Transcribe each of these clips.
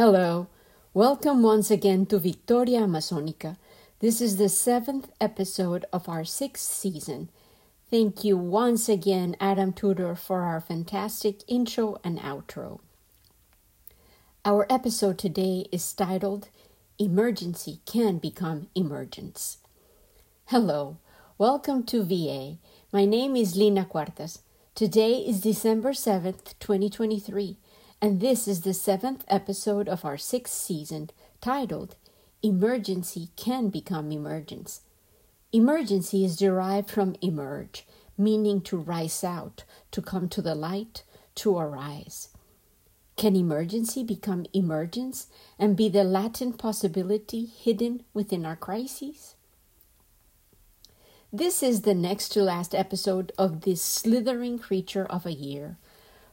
Hello. Welcome once again to Victoria Amazonica. This is the seventh episode of our sixth season. Thank you once again, Adam Tudor, for our fantastic intro and outro. Our episode today is titled Emergency Can Become Emergence. Hello. Welcome to VA. My name is Lina Cuartas. Today is December 7th, 2023, and this is the seventh episode of our sixth season titled Emergency Can Become Emergence. Emergency is derived from emerge, meaning to rise out, to come to the light, to arise. Can emergency become emergence and be the latent possibility hidden within our crises? This is the next to last episode of this slithering creature of a year.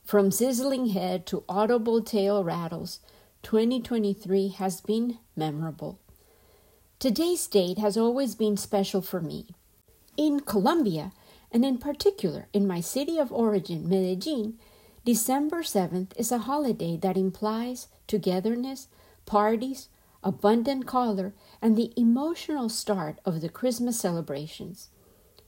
From sizzling head to audible tail rattles, 2023 has been memorable. Today's date has always been special for me. In Colombia, and in particular in my city of origin, Medellin, December 7th is a holiday that implies togetherness, parties, abundant color, and the emotional start of the Christmas celebrations.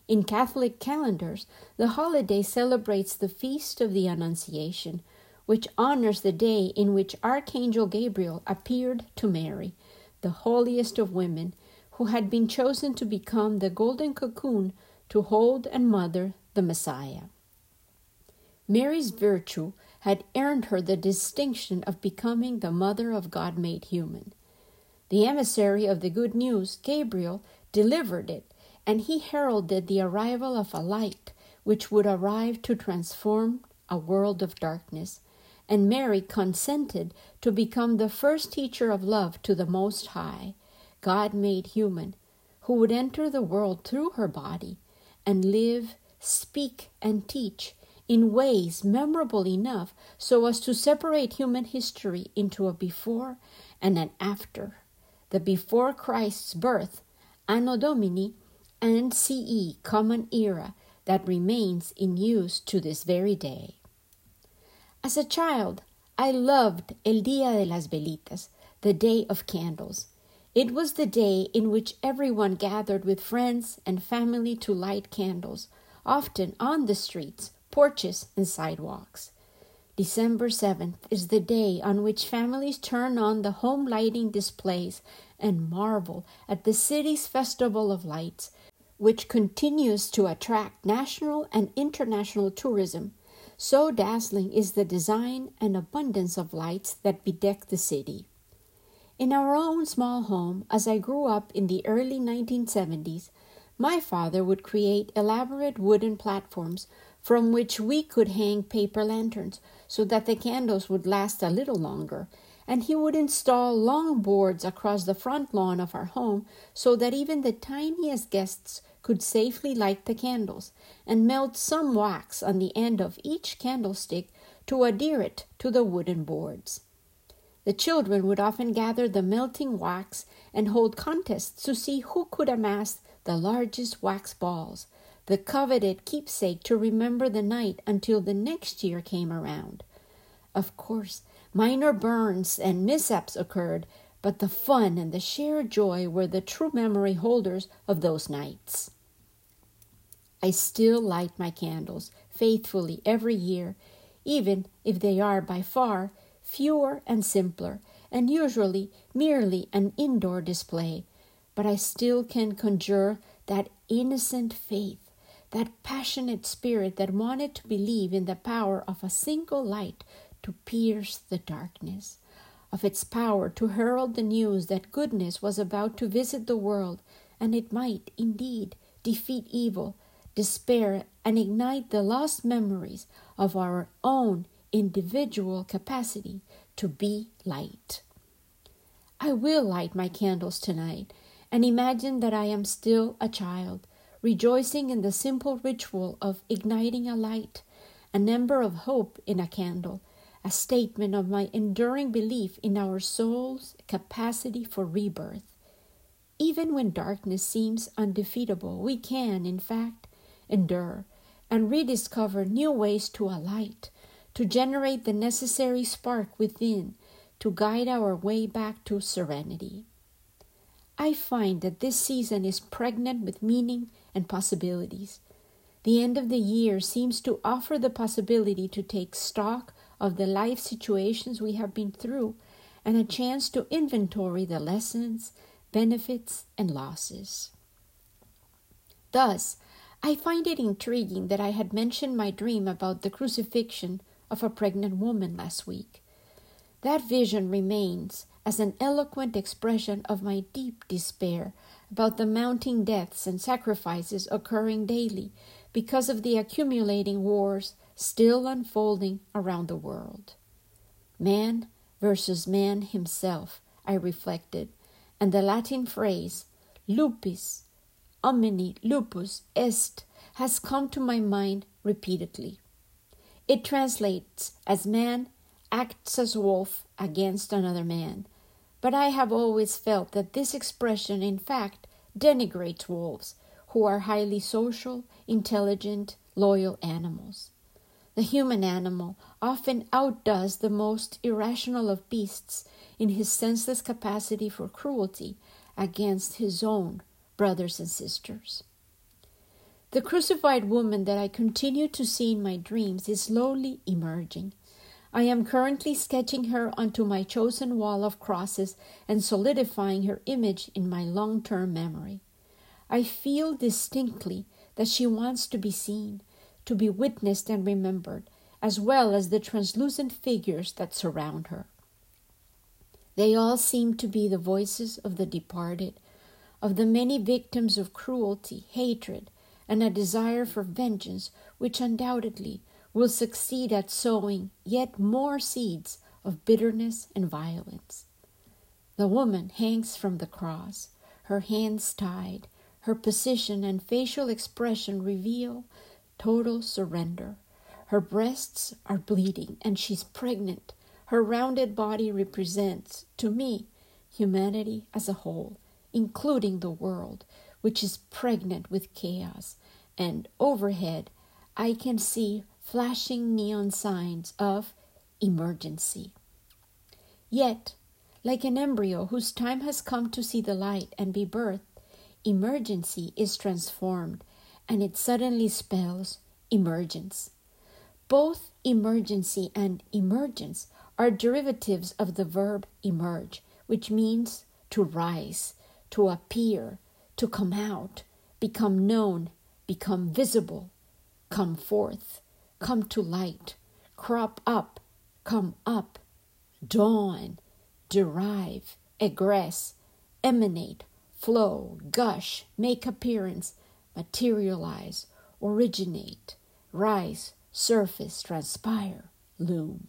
In Catholic calendars, the holiday celebrates the Feast of the Annunciation, which honors the day in which Archangel Gabriel appeared to Mary, the holiest of women, who had been chosen to become the golden cocoon to hold and mother the Messiah. Mary's virtue had earned her the distinction of becoming the mother of God made human. The emissary of the good news, Gabriel, delivered it, and he heralded the arrival of a light which would arrive to transform a world of darkness. And Mary consented to become the first teacher of love to the Most High, God made human, who would enter the world through her body and live, speak, and teach in ways memorable enough so as to separate human history into a before and an after the before Christ's birth, Anno Domini, and CE, Common Era, that remains in use to this very day. As a child, I loved El Dia de las Velitas, the Day of Candles. It was the day in which everyone gathered with friends and family to light candles, often on the streets, porches, and sidewalks. December 7th is the day on which families turn on the home lighting displays and marvel at the city's festival of lights, which continues to attract national and international tourism. So dazzling is the design and abundance of lights that bedeck the city. In our own small home, as I grew up in the early 1970s, my father would create elaborate wooden platforms from which we could hang paper lanterns so that the candles would last a little longer, and he would install long boards across the front lawn of our home so that even the tiniest guests could safely light the candles, and melt some wax on the end of each candlestick to adhere it to the wooden boards. The children would often gather the melting wax and hold contests to see who could amass the largest wax balls, the coveted keepsake to remember the night until the next year came around. Of course, minor burns and mishaps occurred, but the fun and the shared joy were the true memory holders of those nights. I still light my candles faithfully every year, even if they are by far fewer and simpler, and usually merely an indoor display, but I still can conjure that innocent faith that passionate spirit that wanted to believe in the power of a single light to pierce the darkness, of its power to herald the news that goodness was about to visit the world, and it might, indeed, defeat evil, despair, and ignite the lost memories of our own individual capacity to be light. I will light my candles tonight and imagine that I am still a child rejoicing in the simple ritual of igniting a light, an ember of hope in a candle, a statement of my enduring belief in our soul's capacity for rebirth. Even when darkness seems undefeatable, we can, in fact, endure and rediscover new ways to alight, to generate the necessary spark within, to guide our way back to serenity. I find that this season is pregnant with meaning and possibilities. The end of the year seems to offer the possibility to take stock of the life situations we have been through and a chance to inventory the lessons, benefits, and losses. Thus, I find it intriguing that I had mentioned my dream about the crucifixion of a pregnant woman last week. That vision remains as an eloquent expression of my deep despair about the mounting deaths and sacrifices occurring daily because of the accumulating wars still unfolding around the world. Man versus man himself, I reflected, and the Latin phrase lupus omni lupus est has come to my mind repeatedly. It translates as man acts as wolf against another man, but I have always felt that this expression, in fact, denigrates wolves, who are highly social, intelligent, loyal animals. The human animal often outdoes the most irrational of beasts in his senseless capacity for cruelty against his own brothers and sisters. The crucified woman that I continue to see in my dreams is slowly emerging. I am currently sketching her onto my chosen wall of crosses and solidifying her image in my long term memory. I feel distinctly that she wants to be seen, to be witnessed and remembered, as well as the translucent figures that surround her. They all seem to be the voices of the departed, of the many victims of cruelty, hatred, and a desire for vengeance, which undoubtedly will succeed at sowing yet more seeds of bitterness and violence. The woman hangs from the cross, her hands tied, her position and facial expression reveal total surrender. Her breasts are bleeding and she's pregnant. Her rounded body represents, to me, humanity as a whole including the world, which is pregnant with chaos, and overhead I can see flashing neon signs of emergency. Yet, like an embryo whose time has come to see the light and be birthed, emergency is transformed and it suddenly spells emergence. Both emergency and emergence are derivatives of the verb emerge, which means to rise, to appear, to come out, become known, become visible, come forth, come to light, crop up, come up, dawn, derive, egress, emanate, flow, gush, make appearance, materialize, originate, rise, surface, transpire, loom.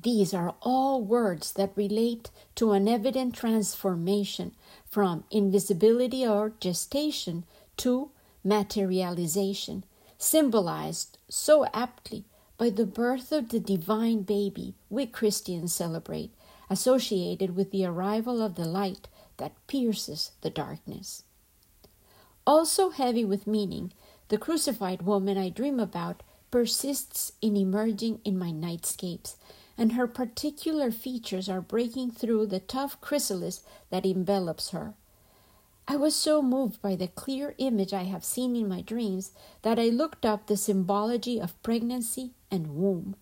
These are all words that relate to an evident transformation from invisibility or gestation to materialization, symbolized so aptly by the birth of the divine baby we Christians celebrate, associated with the arrival of the light that pierces the darkness. Also heavy with meaning, the crucified woman I dream about persists in emerging in my nightscapes and her particular features are breaking through the tough chrysalis that envelops her. I was so moved by the clear image I have seen in my dreams that I looked up the symbology of pregnancy and womb,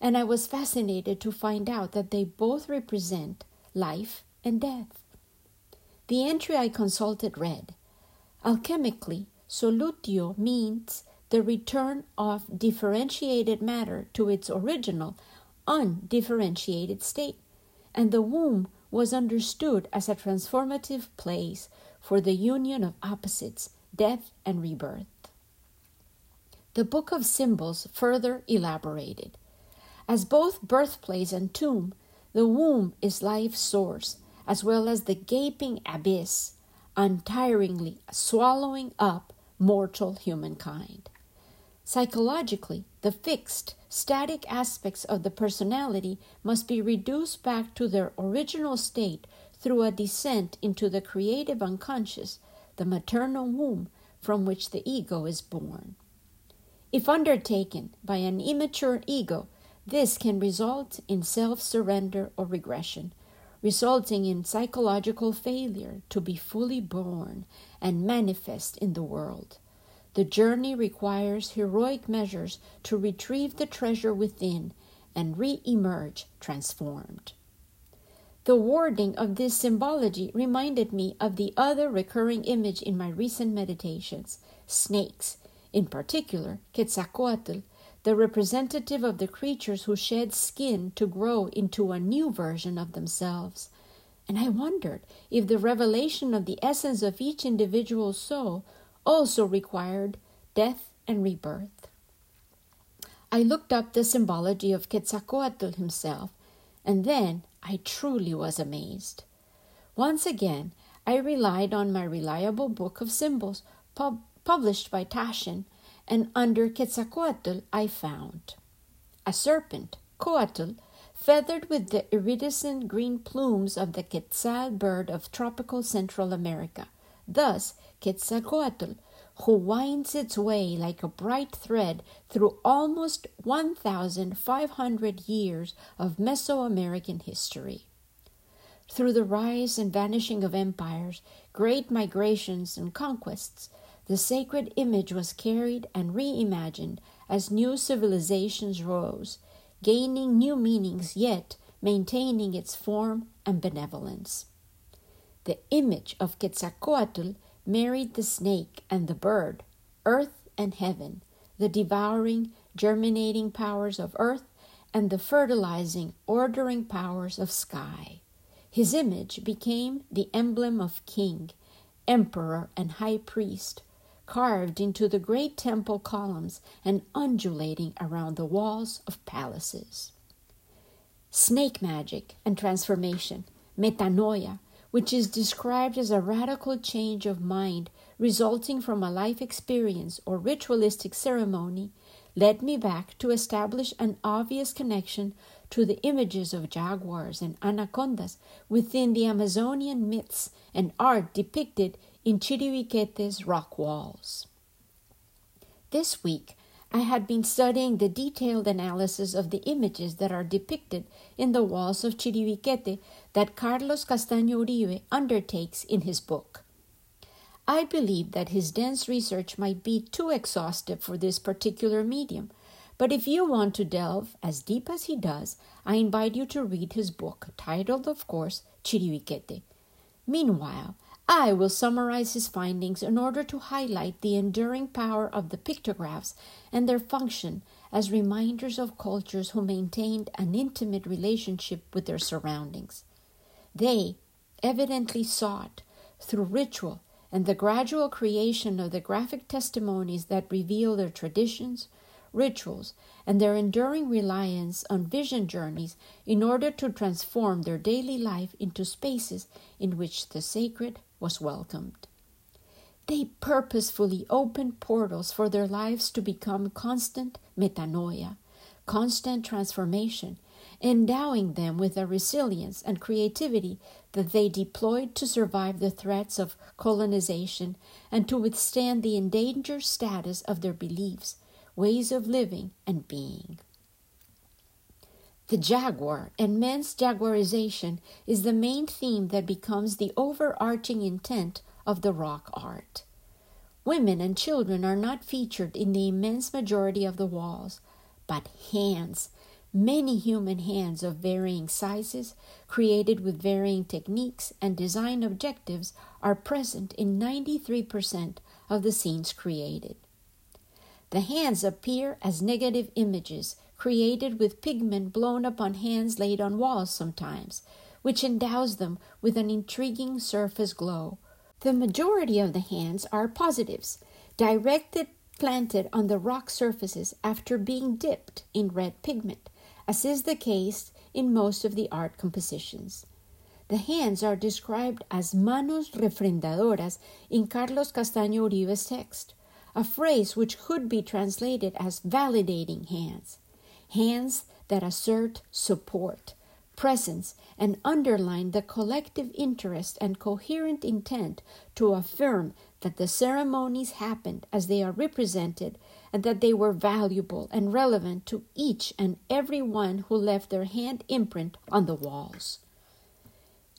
and I was fascinated to find out that they both represent life and death. The entry I consulted read Alchemically, solutio means the return of differentiated matter to its original undifferentiated state, and the womb was understood as a transformative place for the union of opposites, death and rebirth. The Book of Symbols further elaborated. As both birthplace and tomb, the womb is life's source, as well as the gaping abyss, untiringly swallowing up mortal humankind. Psychologically, the fixed, static aspects of the personality must be reduced back to their original state through a descent into the creative unconscious, the maternal womb from which the ego is born. If undertaken by an immature ego, This can result in self surrender or regression, resulting in psychological failure to be fully born and manifest in the world. The journey requires heroic measures to retrieve the treasure within and re emerge transformed. The wording of this symbology reminded me of the other recurring image in my recent meditations snakes, in particular, Quetzalcoatl, the representative of the creatures who shed skin to grow into a new version of themselves. And I wondered if the revelation of the essence of each individual soul also required death and rebirth. I looked up the symbology of Quetzalcoatl himself, and then I truly was amazed. Once again, I relied on my reliable book of symbols pub- published by Taschen, and under Quetzalcoatl I found a serpent, Coatl, feathered with the iridescent green plumes of the quetzal bird of tropical Central America. Thus, Quetzalcoatl, who winds its way like a bright thread through almost 1,500 years of Mesoamerican history. Through the rise and vanishing of empires, great migrations and conquests, the sacred image was carried and reimagined as new civilizations rose, gaining new meanings yet maintaining its form and benevolence. The image of Quetzalcoatl married the snake and the bird, earth and heaven, the devouring, germinating powers of earth, and the fertilizing, ordering powers of sky. His image became the emblem of king, emperor, and high priest, carved into the great temple columns and undulating around the walls of palaces. Snake magic and transformation, metanoia, which is described as a radical change of mind resulting from a life experience or ritualistic ceremony, led me back to establish an obvious connection to the images of jaguars and anacondas within the Amazonian myths and art depicted in Chiribiquete's rock walls. This week, I had been studying the detailed analysis of the images that are depicted in the walls of Chiribiquete that Carlos Castaño Uribe undertakes in his book. I believe that his dense research might be too exhaustive for this particular medium, but if you want to delve as deep as he does, I invite you to read his book, titled, of course, Chiribiquete. Meanwhile, I will summarize his findings in order to highlight the enduring power of the pictographs and their function as reminders of cultures who maintained an intimate relationship with their surroundings. They evidently sought, through ritual and the gradual creation of the graphic testimonies that reveal their traditions, rituals, and their enduring reliance on vision journeys in order to transform their daily life into spaces in which the sacred was welcomed. They purposefully opened portals for their lives to become constant metanoia, constant transformation, endowing them with a resilience and creativity that they deployed to survive the threats of colonization and to withstand the endangered status of their beliefs, ways of living, and being. The jaguar and men's jaguarization is the main theme that becomes the overarching intent of the rock art. Women and children are not featured in the immense majority of the walls, but hands, many human hands of varying sizes, created with varying techniques and design objectives, are present in 93% of the scenes created. The hands appear as negative images created with pigment blown upon hands laid on walls sometimes, which endows them with an intriguing surface glow. The majority of the hands are positives, directed planted on the rock surfaces after being dipped in red pigment, as is the case in most of the art compositions. The hands are described as manos refrendadoras in Carlos Castaño Uribe's text, a phrase which could be translated as validating hands hands that assert support, presence, and underline the collective interest and coherent intent to affirm that the ceremonies happened as they are represented and that they were valuable and relevant to each and every one who left their hand imprint on the walls.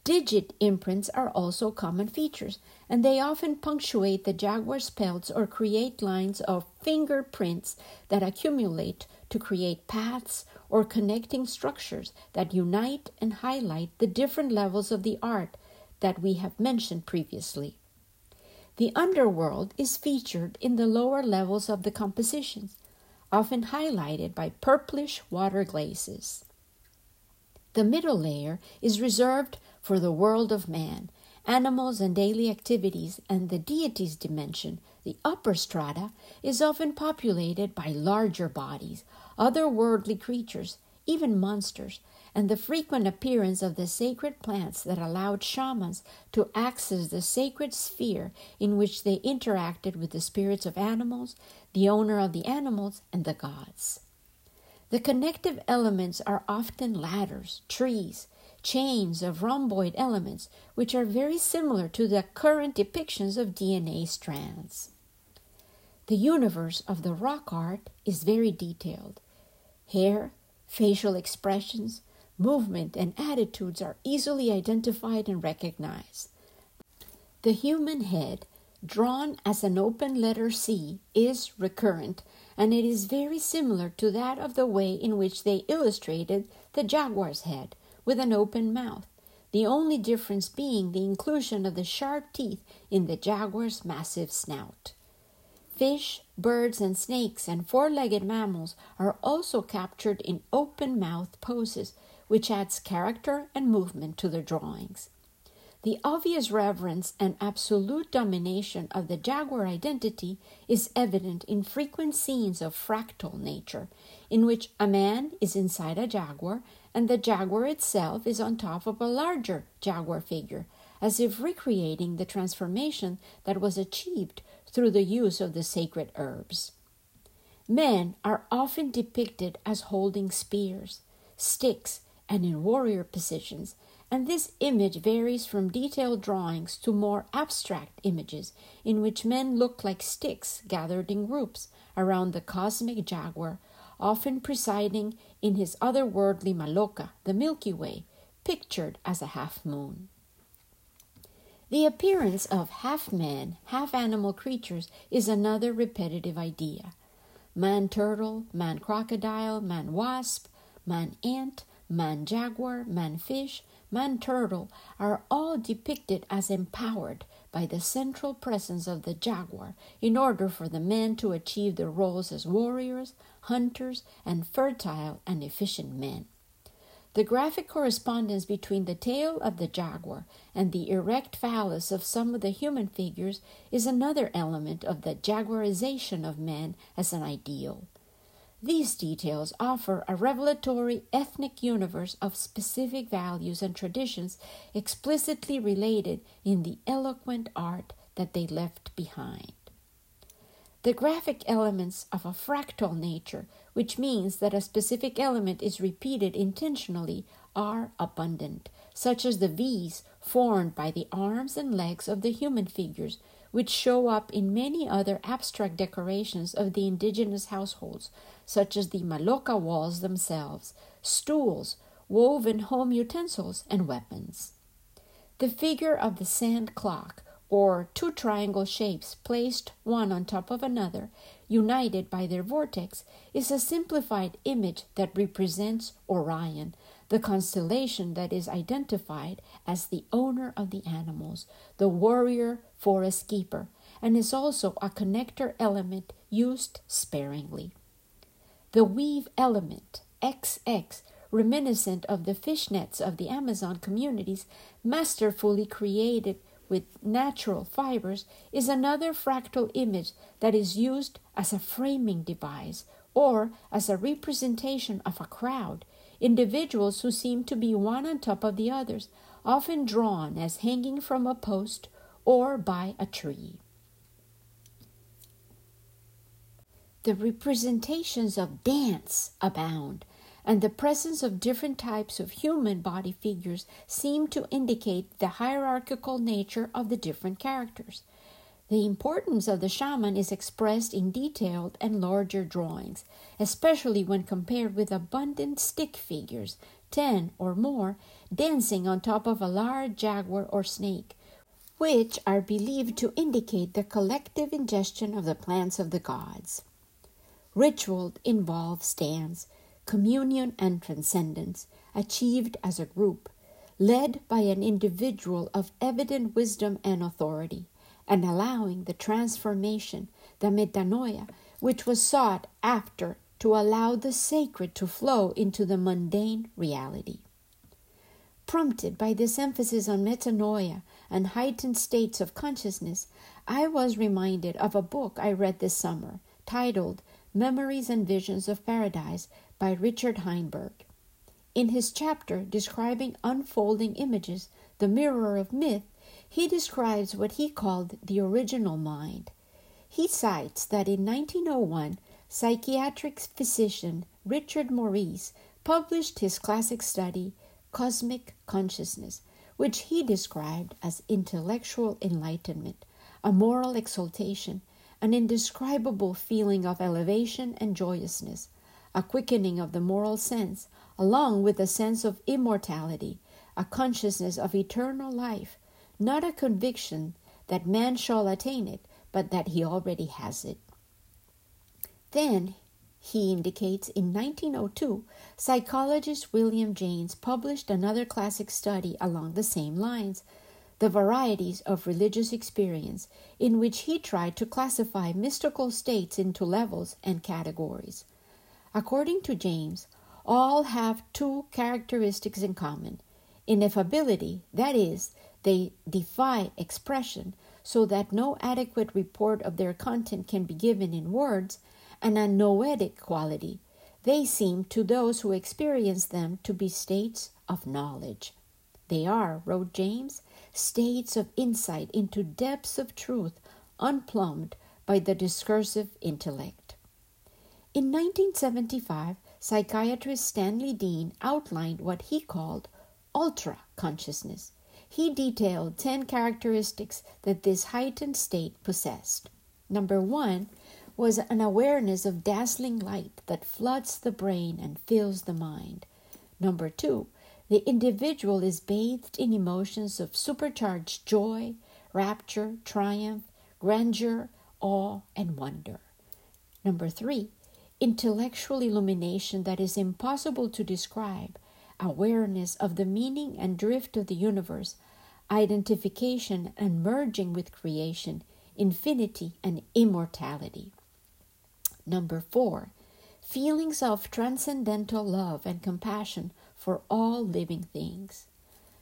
Digit imprints are also common features, and they often punctuate the jaguar's pelts or create lines of fingerprints that accumulate to create paths or connecting structures that unite and highlight the different levels of the art that we have mentioned previously. The underworld is featured in the lower levels of the compositions, often highlighted by purplish water glazes. The middle layer is reserved for the world of man, animals and daily activities, and the deity's dimension, the upper strata, is often populated by larger bodies, otherworldly creatures, even monsters, and the frequent appearance of the sacred plants that allowed shamans to access the sacred sphere in which they interacted with the spirits of animals, the owner of the animals, and the gods. The connective elements are often ladders, trees, chains of rhomboid elements, which are very similar to the current depictions of DNA strands. The universe of the rock art is very detailed. Hair, facial expressions, movement, and attitudes are easily identified and recognized. The human head, drawn as an open letter C, is recurrent, and it is very similar to that of the way in which they illustrated the jaguar's head, with an open mouth, the only difference being the inclusion of the sharp teeth in the jaguar's massive snout. Fish, birds, and snakes and four legged mammals are also captured in open mouth poses, which adds character and movement to the drawings. The obvious reverence and absolute domination of the jaguar identity is evident in frequent scenes of fractal nature, in which a man is inside a jaguar and the jaguar itself is on top of a larger jaguar figure, as if recreating the transformation that was achieved through the use of the sacred herbs. Men are often depicted as holding spears, sticks, and in warrior positions, and this image varies from detailed drawings to more abstract images in which men look like sticks gathered in groups around the cosmic jaguar often presiding in his otherworldly Maloca, the Milky Way, pictured as a half moon. The appearance of half man, half animal creatures is another repetitive idea. Man turtle, man crocodile, man wasp, man ant, man jaguar, man fish, man turtle are all depicted as empowered by the central presence of the jaguar in order for the men to achieve their roles as warriors, hunters, and fertile and efficient men. The graphic correspondence between the tail of the jaguar and the erect phallus of some of the human figures is another element of the jaguarization of man as an ideal. These details offer a revelatory ethnic universe of specific values and traditions explicitly related in the eloquent art that they left behind. The graphic elements of a fractal nature, which means that a specific element is repeated intentionally, are abundant, such as the V's formed by the arms and legs of the human figures, which show up in many other abstract decorations of the indigenous households, such as the Maloca walls themselves, stools, woven home utensils, and weapons. The figure of the sand clock, or two triangle shapes placed one on top of another, united by their vortex, is a simplified image that represents Orion, the constellation that is identified as the owner of the animals, the warrior forest keeper, and is also a connector element used sparingly. The weave element, XX, reminiscent of the fishnets of the Amazon communities, masterfully created with natural fibers is another fractal image that is used as a framing device or as a representation of a crowd, individuals who seem to be one on top of the others, often drawn as hanging from a post or by a tree. The representations of dance abound and the presence of different types of human body figures seem to indicate the hierarchical nature of the different characters. The importance of the shaman is expressed in detailed and larger drawings, especially when compared with abundant stick figures, ten or more, dancing on top of a large jaguar or snake, which are believed to indicate the collective ingestion of the plants of the gods. Ritual involves dance, communion, and transcendence, achieved as a group, led by an individual of evident wisdom and authority, and allowing the transformation, the metanoia, which was sought after to allow the sacred to flow into the mundane reality. Prompted by this emphasis on metanoia and heightened states of consciousness, I was reminded of a book I read this summer titled Memories and Visions of Paradise by Richard Heinberg. In his chapter describing unfolding images, the mirror of myth, he describes what he called the original mind. He cites that in 1901, psychiatric physician Richard Maurice published his classic study, Cosmic Consciousness, which he described as intellectual enlightenment, a moral exaltation, an indescribable feeling of elevation and joyousness, a quickening of the moral sense, along with a sense of immortality, a consciousness of eternal life, not a conviction that man shall attain it, but that he already has it. Then, he indicates in 1902, psychologist William James published another classic study along the same lines, The Varieties of Religious Experience, in which he tried to classify mystical states into levels and categories. According to James, all have two characteristics in common ineffability, that is, they defy expression so that no adequate report of their content can be given in words, and a noetic quality. They seem to those who experience them to be states of knowledge. They are, wrote James, states of insight into depths of truth unplumbed by the discursive intellect. In 1975, psychiatrist Stanley Dean outlined what he called ultra consciousness. He detailed 10 characteristics that this heightened state possessed. Number one was an awareness of dazzling light that floods the brain and fills the mind. Number two, the individual is bathed in emotions of supercharged joy, rapture, triumph, grandeur, awe, and wonder. Number three, intellectual illumination that is impossible to describe, awareness of the meaning and drift of the universe, identification and merging with creation, infinity and immortality. Number four, feelings of transcendental love and compassion for all living things.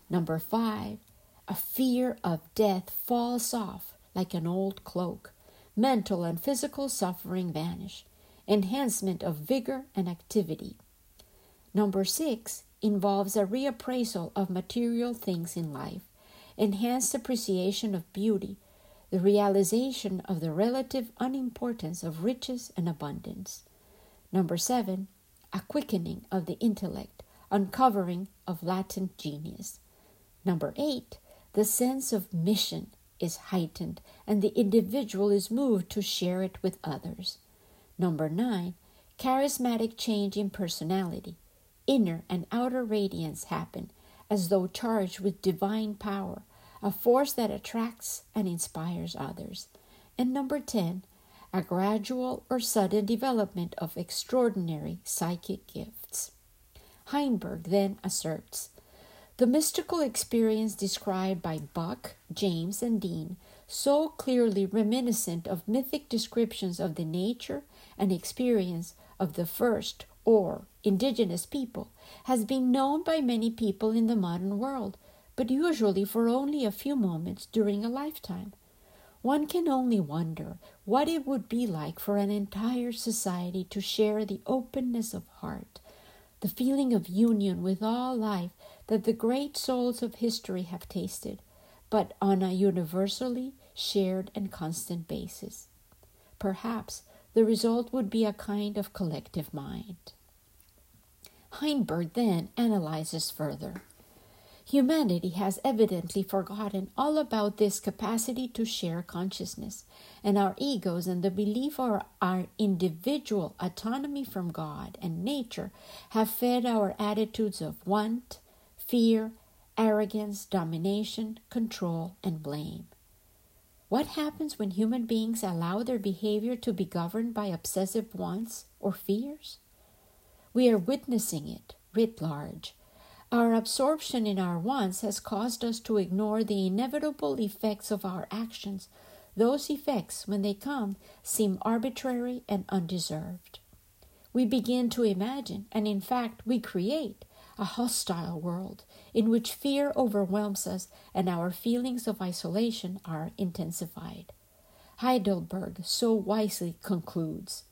Number five, a fear of death falls off like an old cloak. Mental and physical suffering vanish enhancement of vigor and activity. Number six involves a reappraisal of material things in life, enhanced appreciation of beauty, the realization of the relative unimportance of riches and abundance. Number seven, a quickening of the intellect, uncovering of latent genius. Number eight, the sense of mission is heightened and the individual is moved to share it with others. Number nine, charismatic change in personality. Inner and outer radiance happen as though charged with divine power, a force that attracts and inspires others. And number 10, a gradual or sudden development of extraordinary psychic gifts. Heinberg then asserts the mystical experience described by Bucke, James, and Dean, so clearly reminiscent of mythic descriptions of the nature and experience of the first or indigenous people has been known by many people in the modern world, but usually for only a few moments during a lifetime. One can only wonder what it would be like for an entire society to share the openness of heart, the feeling of union with all life that the great souls of history have tasted, but on a universally shared and constant basis. Perhaps the result would be a kind of collective mind. Heinberg then analyzes further. Humanity has evidently forgotten all about this capacity to share consciousness, and our egos and the belief of our individual autonomy from God and nature have fed our attitudes of want, fear, arrogance, domination, control, and blame. What happens when human beings allow their behavior to be governed by obsessive wants or fears? We are witnessing it writ large our absorption in our wants has caused us to ignore the inevitable effects of our actions. Those effects, when they come, seem arbitrary and undeserved. We begin to imagine, and in fact, we create, a hostile world in which fear overwhelms us and our feelings of isolation are intensified. Heinberg so wisely concludes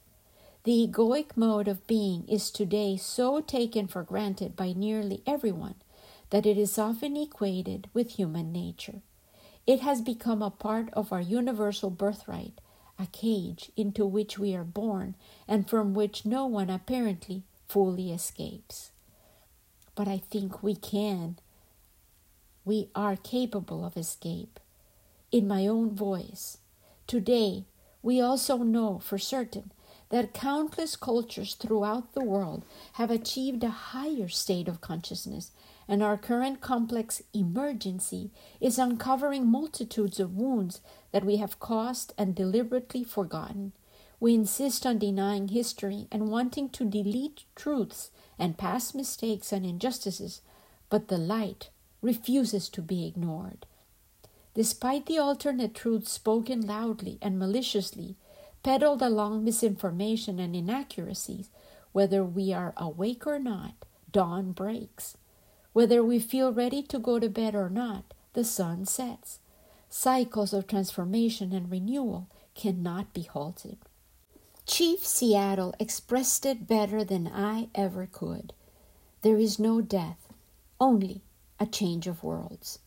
the egoic mode of being is today so taken for granted by nearly everyone that it is often equated with human nature. It has become a part of our universal birthright, a cage into which we are born and from which no one apparently fully escapes. But I think we can. We are capable of escape. In my own voice, today we also know for certain that countless cultures throughout the world have achieved a higher state of consciousness, and our current complex emergency is uncovering multitudes of wounds that we have caused and deliberately forgotten. We insist on denying history and wanting to delete truths and past mistakes and injustices, but the light refuses to be ignored. Despite the alternate truths spoken loudly and maliciously, peddled along misinformation and inaccuracies, whether we are awake or not, dawn breaks. Whether we feel ready to go to bed or not, the sun sets. Cycles of transformation and renewal cannot be halted. Chief Seattle expressed it better than I ever could. There is no death, only a change of worlds.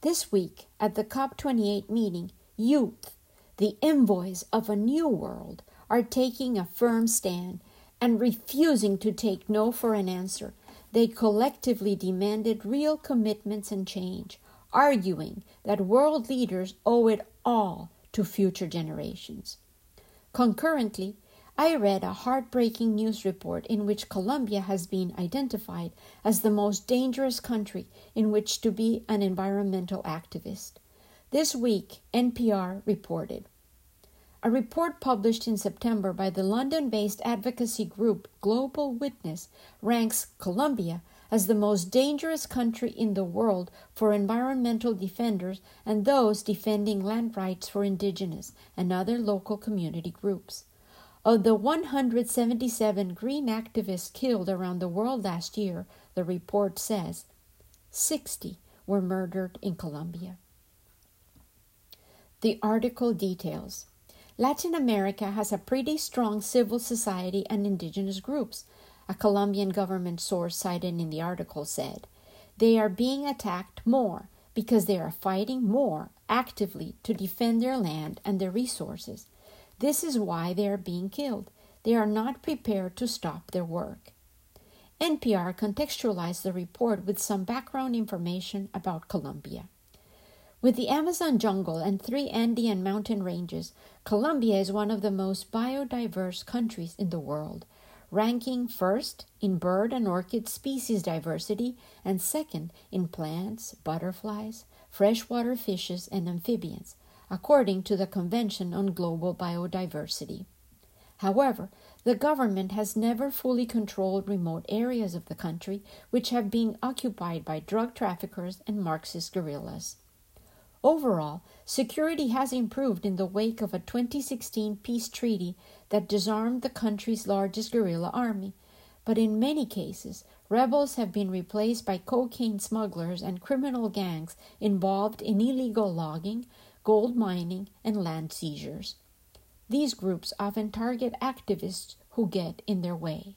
This week at the COP28 meeting, youth the envoys of a new world are taking a firm stand and refusing to take no for an answer. They collectively demanded real commitments and change, arguing that world leaders owe it all to future generations. Concurrently, I read a heartbreaking news report in which Colombia has been identified as the most dangerous country in which to be an environmental activist. This week, NPR reported a report published in September by the London based advocacy group Global Witness ranks Colombia as the most dangerous country in the world for environmental defenders and those defending land rights for indigenous and other local community groups. Of the 177 green activists killed around the world last year, the report says 60 were murdered in Colombia. The article details Latin America has a pretty strong civil society and indigenous groups, a Colombian government source cited in the article said. They are being attacked more because they are fighting more actively to defend their land and their resources. This is why they are being killed. They are not prepared to stop their work. NPR contextualized the report with some background information about Colombia. With the Amazon jungle and three Andean mountain ranges, Colombia is one of the most biodiverse countries in the world, ranking first in bird and orchid species diversity and second in plants, butterflies, freshwater fishes, and amphibians, according to the Convention on Global Biodiversity. However, the government has never fully controlled remote areas of the country which have been occupied by drug traffickers and Marxist guerrillas. Overall, security has improved in the wake of a 2016 peace treaty that disarmed the country's largest guerrilla army, but in many cases, rebels have been replaced by cocaine smugglers and criminal gangs involved in illegal logging, gold mining, and land seizures. These groups often target activists who get in their way.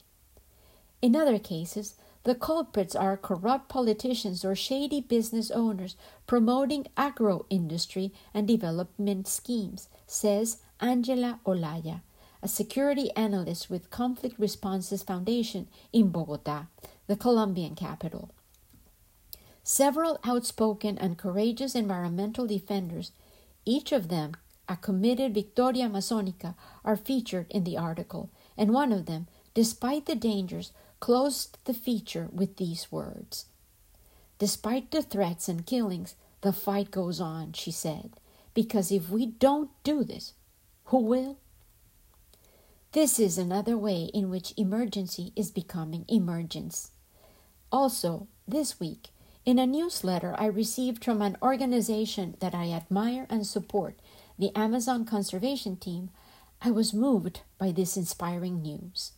In other cases, the culprits are corrupt politicians or shady business owners promoting agro industry and development schemes, says Angela Olaya, a security analyst with Conflict Responses Foundation in Bogota, the Colombian capital. Several outspoken and courageous environmental defenders, each of them a committed Victoria Amazonica, are featured in the article, and one of them, despite the dangers, closed the feature with these words Despite the threats and killings, the fight goes on, she said, because if we don't do this, who will? This is another way in which emergency is becoming emergence. Also, this week, in a newsletter I received from an organization that I admire and support, the Amazon Conservation Team, I was moved by this inspiring news.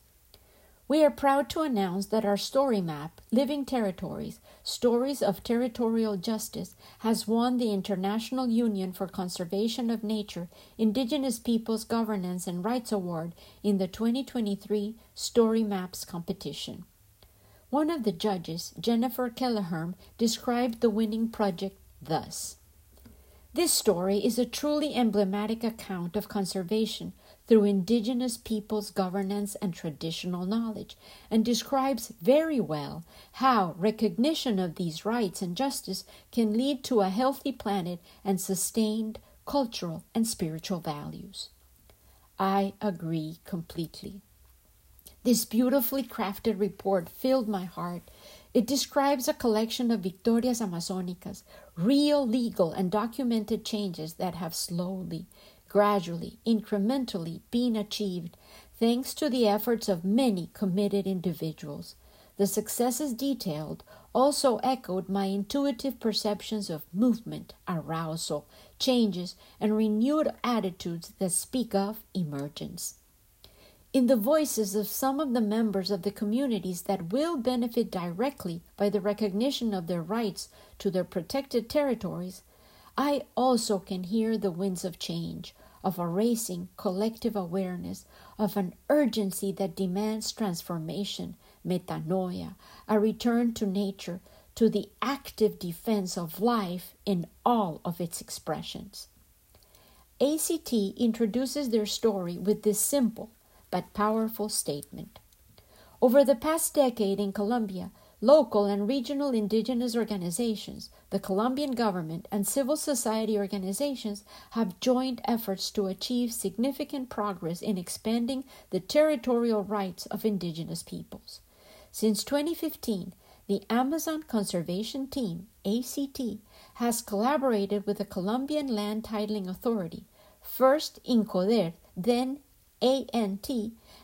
We are proud to announce that our story map, Living Territories Stories of Territorial Justice, has won the International Union for Conservation of Nature Indigenous Peoples Governance and Rights Award in the 2023 Story Maps competition. One of the judges, Jennifer Kelleherm, described the winning project thus This story is a truly emblematic account of conservation through indigenous peoples' governance and traditional knowledge, and describes very well how recognition of these rights and justice can lead to a healthy planet and sustained cultural and spiritual values. I agree completely. This beautifully crafted report filled my heart. It describes a collection of Victorias Amazonicas, real legal and documented changes that have slowly, gradually, incrementally being achieved thanks to the efforts of many committed individuals. The successes detailed also echoed my intuitive perceptions of movement, arousal, changes, and renewed attitudes that speak of emergence in the voices of some of the members of the communities that will benefit directly by the recognition of their rights to their protected territories, I also can hear the winds of change, of a racing collective awareness, of an urgency that demands transformation, metanoia, a return to nature, to the active defense of life in all of its expressions. ACT introduces their story with this simple but powerful statement. Over the past decade in Colombia, local and regional indigenous organizations, the Colombian government, and civil society organizations have joined efforts to achieve significant progress in expanding the territorial rights of indigenous peoples. Since 2015, the Amazon Conservation Team, ACT, has collaborated with the Colombian Land Titling Authority, first INCODER, then ANT,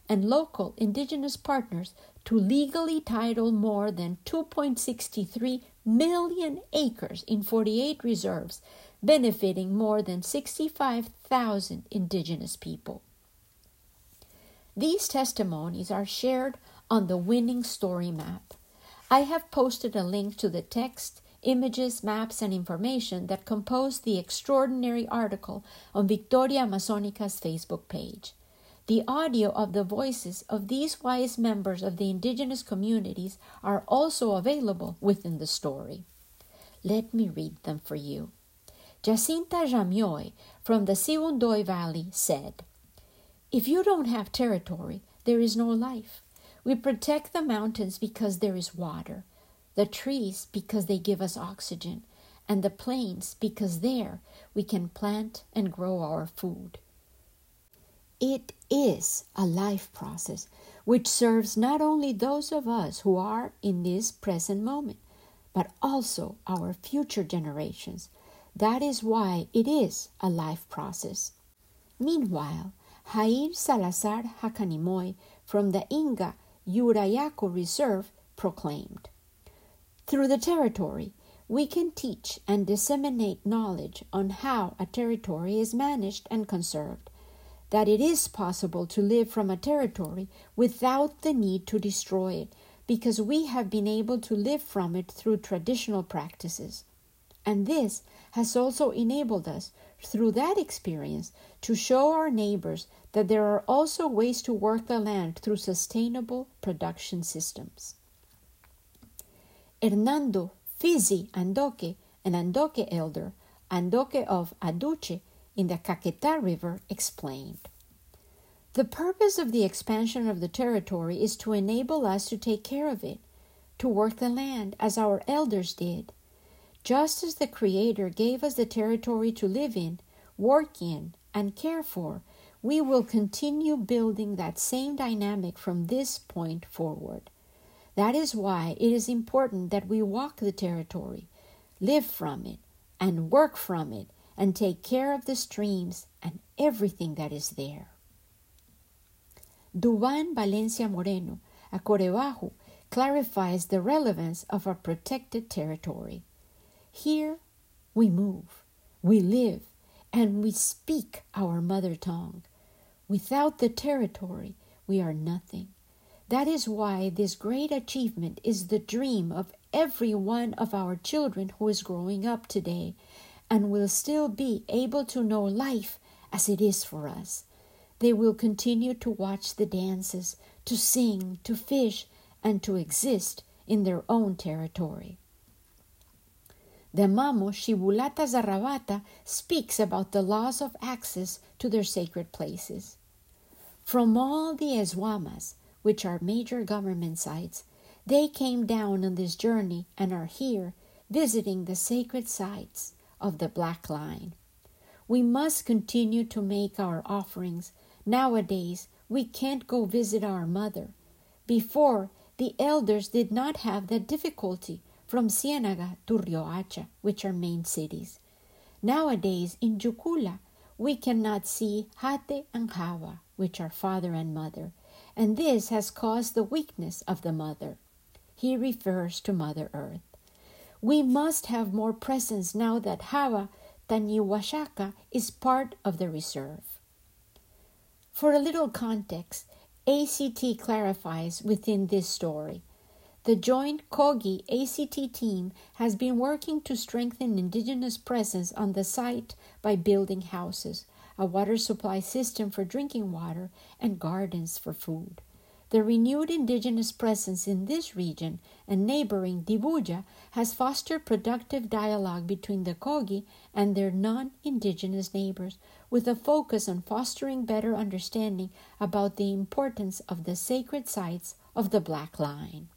and local indigenous partners to legally title more than 2.63 million acres in 48 reserves, benefiting more than 65,000 indigenous people. These testimonies are shared on the winning story map. I have posted a link to the text, images, maps, and information that compose the extraordinary article on Victoria Amazonica's Facebook page. The audio of the voices of these wise members of the indigenous communities are also available within the story. Let me read them for you. Jacinta Jamioy from the Sibundoy Valley said, If you don't have territory, there is no life. We protect the mountains because there is water, the trees because they give us oxygen, and the plains because there we can plant and grow our food. It is a life process which serves not only those of us who are in this present moment, but also our future generations. That is why it is a life process. Meanwhile, Jair Salazar Jacanamijoy from the Inga Yurayaco Reserve proclaimed Through the territory, we can teach and disseminate knowledge on how a territory is managed and conserved that it is possible to live from a territory without the need to destroy it, because we have been able to live from it through traditional practices. And this has also enabled us, through that experience, to show our neighbors that there are also ways to work the land through sustainable production systems. Hernando Fizi Andoque, an Andoque elder, Andoque of Aduche, in the Caquetá River explained. The purpose of the expansion of the territory is to enable us to take care of it, to work the land as our elders did. Just as the Creator gave us the territory to live in, work in, and care for, we will continue building that same dynamic from this point forward. That is why it is important that we walk the territory, live from it, and work from it, and take care of the streams and everything that is there. Duvan Valencia Moreno, a Korebaju, clarifies the relevance of a protected territory. Here we move, we live, and we speak our mother tongue. Without the territory, we are nothing. That is why this great achievement is the dream of every one of our children who is growing up today and will still be able to know life as it is for us. They will continue to watch the dances, to sing, to fish, and to exist in their own territory. The Mamo Shibulata Zarabata speaks about the laws of access to their sacred places. From all the Eswamas, which are major government sites, they came down on this journey and are here visiting the sacred sites of the Black Line. We must continue to make our offerings. Nowadays, we can't go visit our mother. Before, the elders did not have that difficulty from Ciénaga to Riohacha, which are main cities. Nowadays, in Jucula, we cannot see Jate and Jaba, which are father and mother, and this has caused the weakness of the mother. He refers to Mother Earth. We must have more presence now that Jaba Taniwashaka is part of the reserve. For a little context, ACT clarifies within this story the joint Kogi ACT team has been working to strengthen indigenous presence on the site by building houses, a water supply system for drinking water, and gardens for food. The renewed indigenous presence in this region and neighboring Dibulla has fostered productive dialogue between the Kogi and their non indigenous neighbors, with a focus on fostering better understanding about the importance of the sacred sites of the Black Line.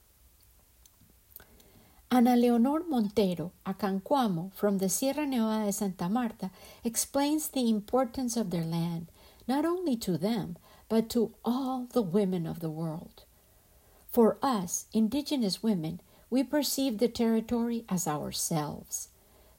Ana Leonor Montero, a Kankuamo from the Sierra Nevada de Santa Marta, explains the importance of their land, not only to them, but to all the women of the world. For us, indigenous women, we perceive the territory as ourselves.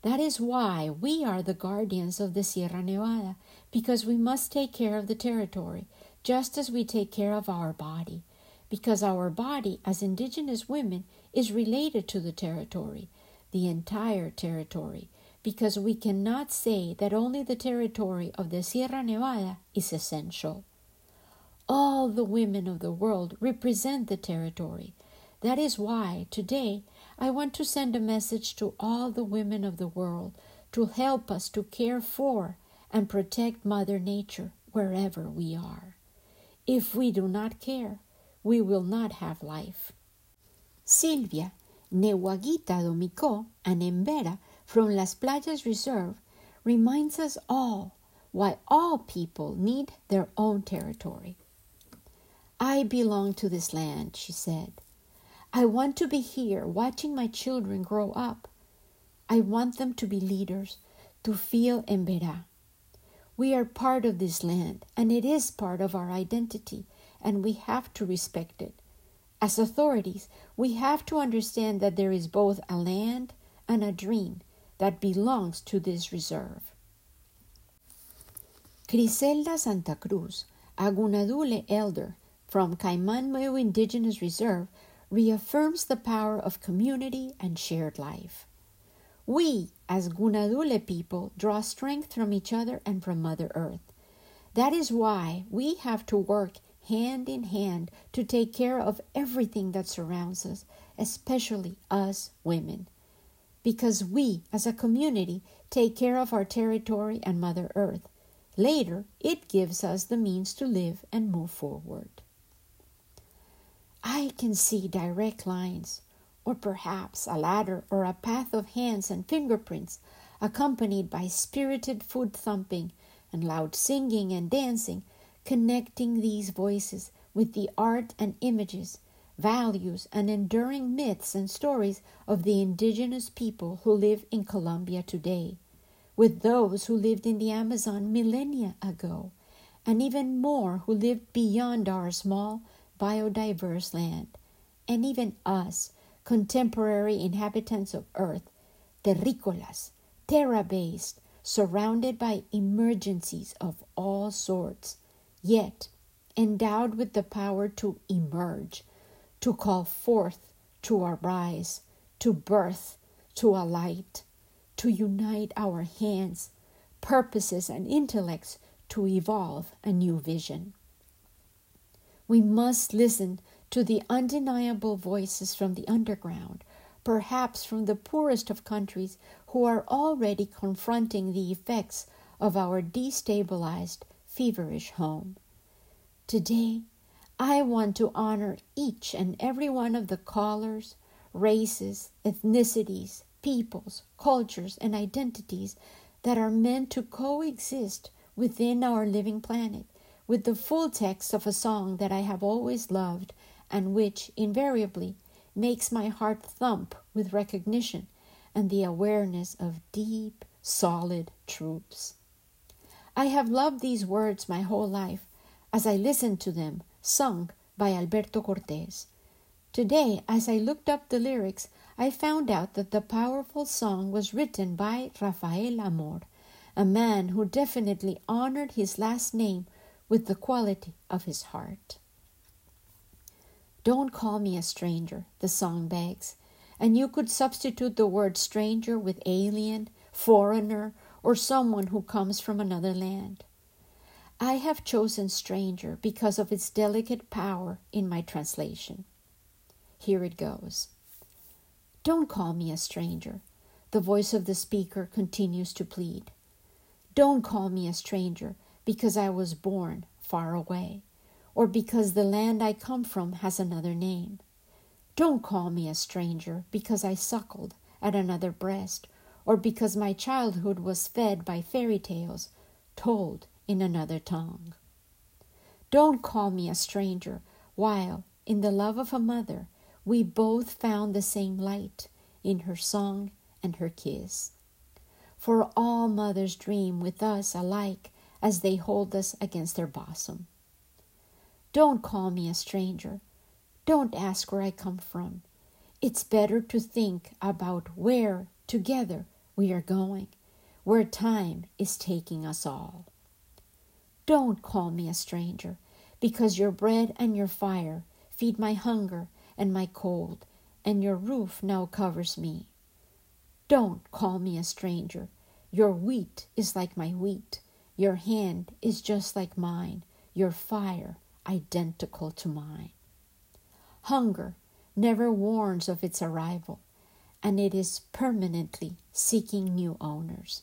That is why we are the guardians of the Sierra Nevada, because we must take care of the territory, just as we take care of our body, because our body, as indigenous women, is related to the territory, the entire territory, because we cannot say that only the territory of the Sierra Nevada is essential. All the women of the world represent the territory. That is why today I want to send a message to all the women of the world to help us to care for and protect Mother Nature wherever we are. If we do not care, we will not have life. Silvia Newaguita Domicó and Embera from Las Playas Reserve reminds us all why all people need their own territory. I belong to this land, she said. I want to be here watching my children grow up. I want them to be leaders, to feel Embera. We are part of this land, and it is part of our identity, and we have to respect it. As authorities, we have to understand that there is both a land and a dream that belongs to this reserve. Griselda Santa Cruz, a Gunadule elder from Caiman Indigenous Reserve, reaffirms the power of community and shared life. We, as Gunadule people, draw strength from each other and from Mother Earth. That is why we have to work hand in hand to take care of everything that surrounds us, especially us women. Because we, as a community, take care of our territory and Mother Earth. Later, it gives us the means to live and move forward. I can see direct lines, or perhaps a ladder or a path of hands and fingerprints, accompanied by spirited foot thumping and loud singing and dancing connecting these voices with the art and images values, and enduring myths and stories of the indigenous people who live in Colombia today, with those who lived in the Amazon millennia ago, and even more who lived beyond our small, biodiverse land, and even us, contemporary inhabitants of Earth, terrícolas, terra based, surrounded by emergencies of all sorts, yet endowed with the power to emerge, to call forth, to arise, to birth, to alight, to unite our hands, purposes, and intellects to evolve a new vision. We must listen to the undeniable voices from the underground, perhaps from the poorest of countries who are already confronting the effects of our destabilized, feverish home. Today, I want to honor each and every one of the callers, races, ethnicities, peoples, cultures, and identities that are meant to coexist within our living planet with the full text of a song that I have always loved and which invariably makes my heart thump with recognition and the awareness of deep, solid truths. I have loved these words my whole life as I listened to them sung by Alberto Cortez. Today, as I looked up the lyrics, I found out that the powerful song was written by Rafael Amor, a man who definitely honored his last name with the quality of his heart. Don't call me a stranger, the song begs, and you could substitute the word stranger with alien, foreigner, or someone who comes from another land. I have chosen stranger because of its delicate power in my translation. Here it goes. Don't call me a stranger, the voice of the speaker continues to plead. Don't call me a stranger because I was born far away or because the land I come from has another name. Don't call me a stranger because I suckled at another breast, or because my childhood was fed by fairy tales told in another tongue. Don't call me a stranger while, in the love of a mother, we both found the same light in her song and her kiss. For all mothers dream with us alike as they hold us against their bosom. Don't call me a stranger. Don't ask where I come from. It's better to think about where together we are going, where time is taking us all. Don't call me a stranger, because your bread and your fire feed my hunger and my cold, and your roof now covers me. Don't call me a stranger. Your wheat is like my wheat. Your hand is just like mine. Your fire identical to mine. Hunger never warns of its arrival, and it is permanently seeking new owners.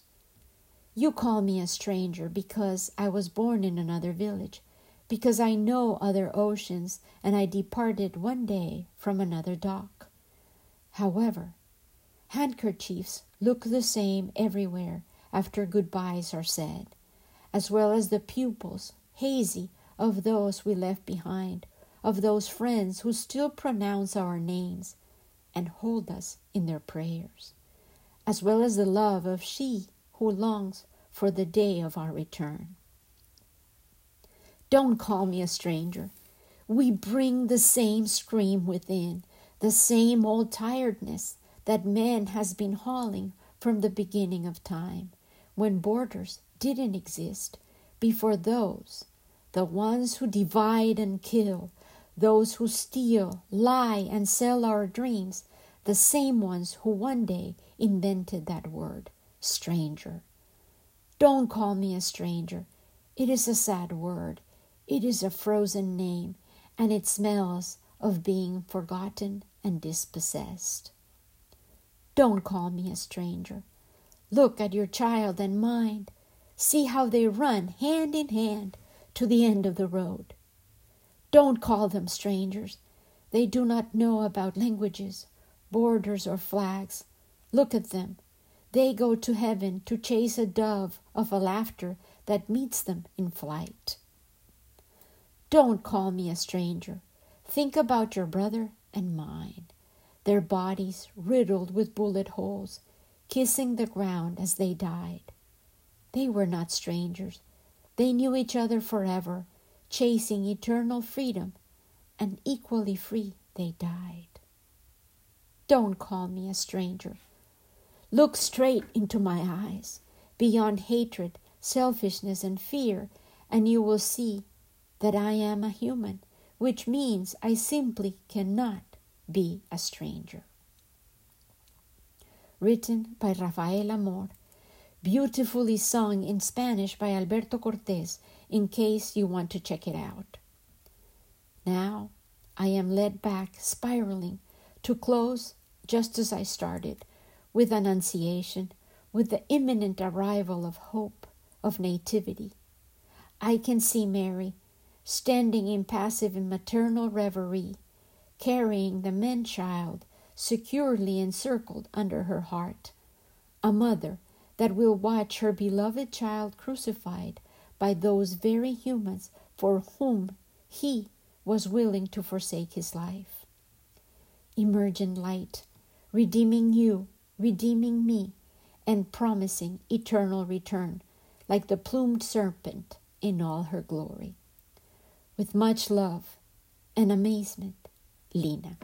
You call me a stranger because I was born in another village, because I know other oceans, and I departed one day from another dock. However, handkerchiefs look the same everywhere after goodbyes are said, as well as the pupils, hazy of those we left behind, of those friends who still pronounce our names and hold us in their prayers, as well as the love of she who longs for the day of our return. Don't call me a stranger. We bring the same scream within, the same old tiredness that man has been hauling from the beginning of time, when borders didn't exist, before those the ones who divide and kill, those who steal, lie, and sell our dreams, the same ones who one day invented that word, stranger. Don't call me a stranger. It is a sad word. It is a frozen name, and it smells of being forgotten and dispossessed. Don't call me a stranger. Look at your child and mine. See how they run hand in hand to the end of the road. Don't call them strangers. They do not know about languages, borders, or flags. Look at them. They go to heaven to chase a dove of a laughter that meets them in flight. Don't call me a stranger. Think about your brother and mine, their bodies riddled with bullet holes, kissing the ground as they died. They were not strangers. They knew each other forever, chasing eternal freedom, and equally free they died. Don't call me a stranger. Look straight into my eyes, beyond hatred, selfishness, and fear, and you will see that I am a human, which means I simply cannot be a stranger. Written by Rafael Amor, beautifully sung in Spanish by Alberto Cortez, in case you want to check it out. Now I am led back, spiraling, to close just as I started, with Annunciation, with the imminent arrival of hope, of nativity. I can see Mary standing impassive in maternal reverie, carrying the man child securely encircled under her heart, a mother that will watch her beloved child crucified by those very humans for whom he was willing to forsake his life. Emergent light, redeeming you, redeeming me, and promising eternal return, like the plumed serpent in all her glory. With much love and amazement, Lina.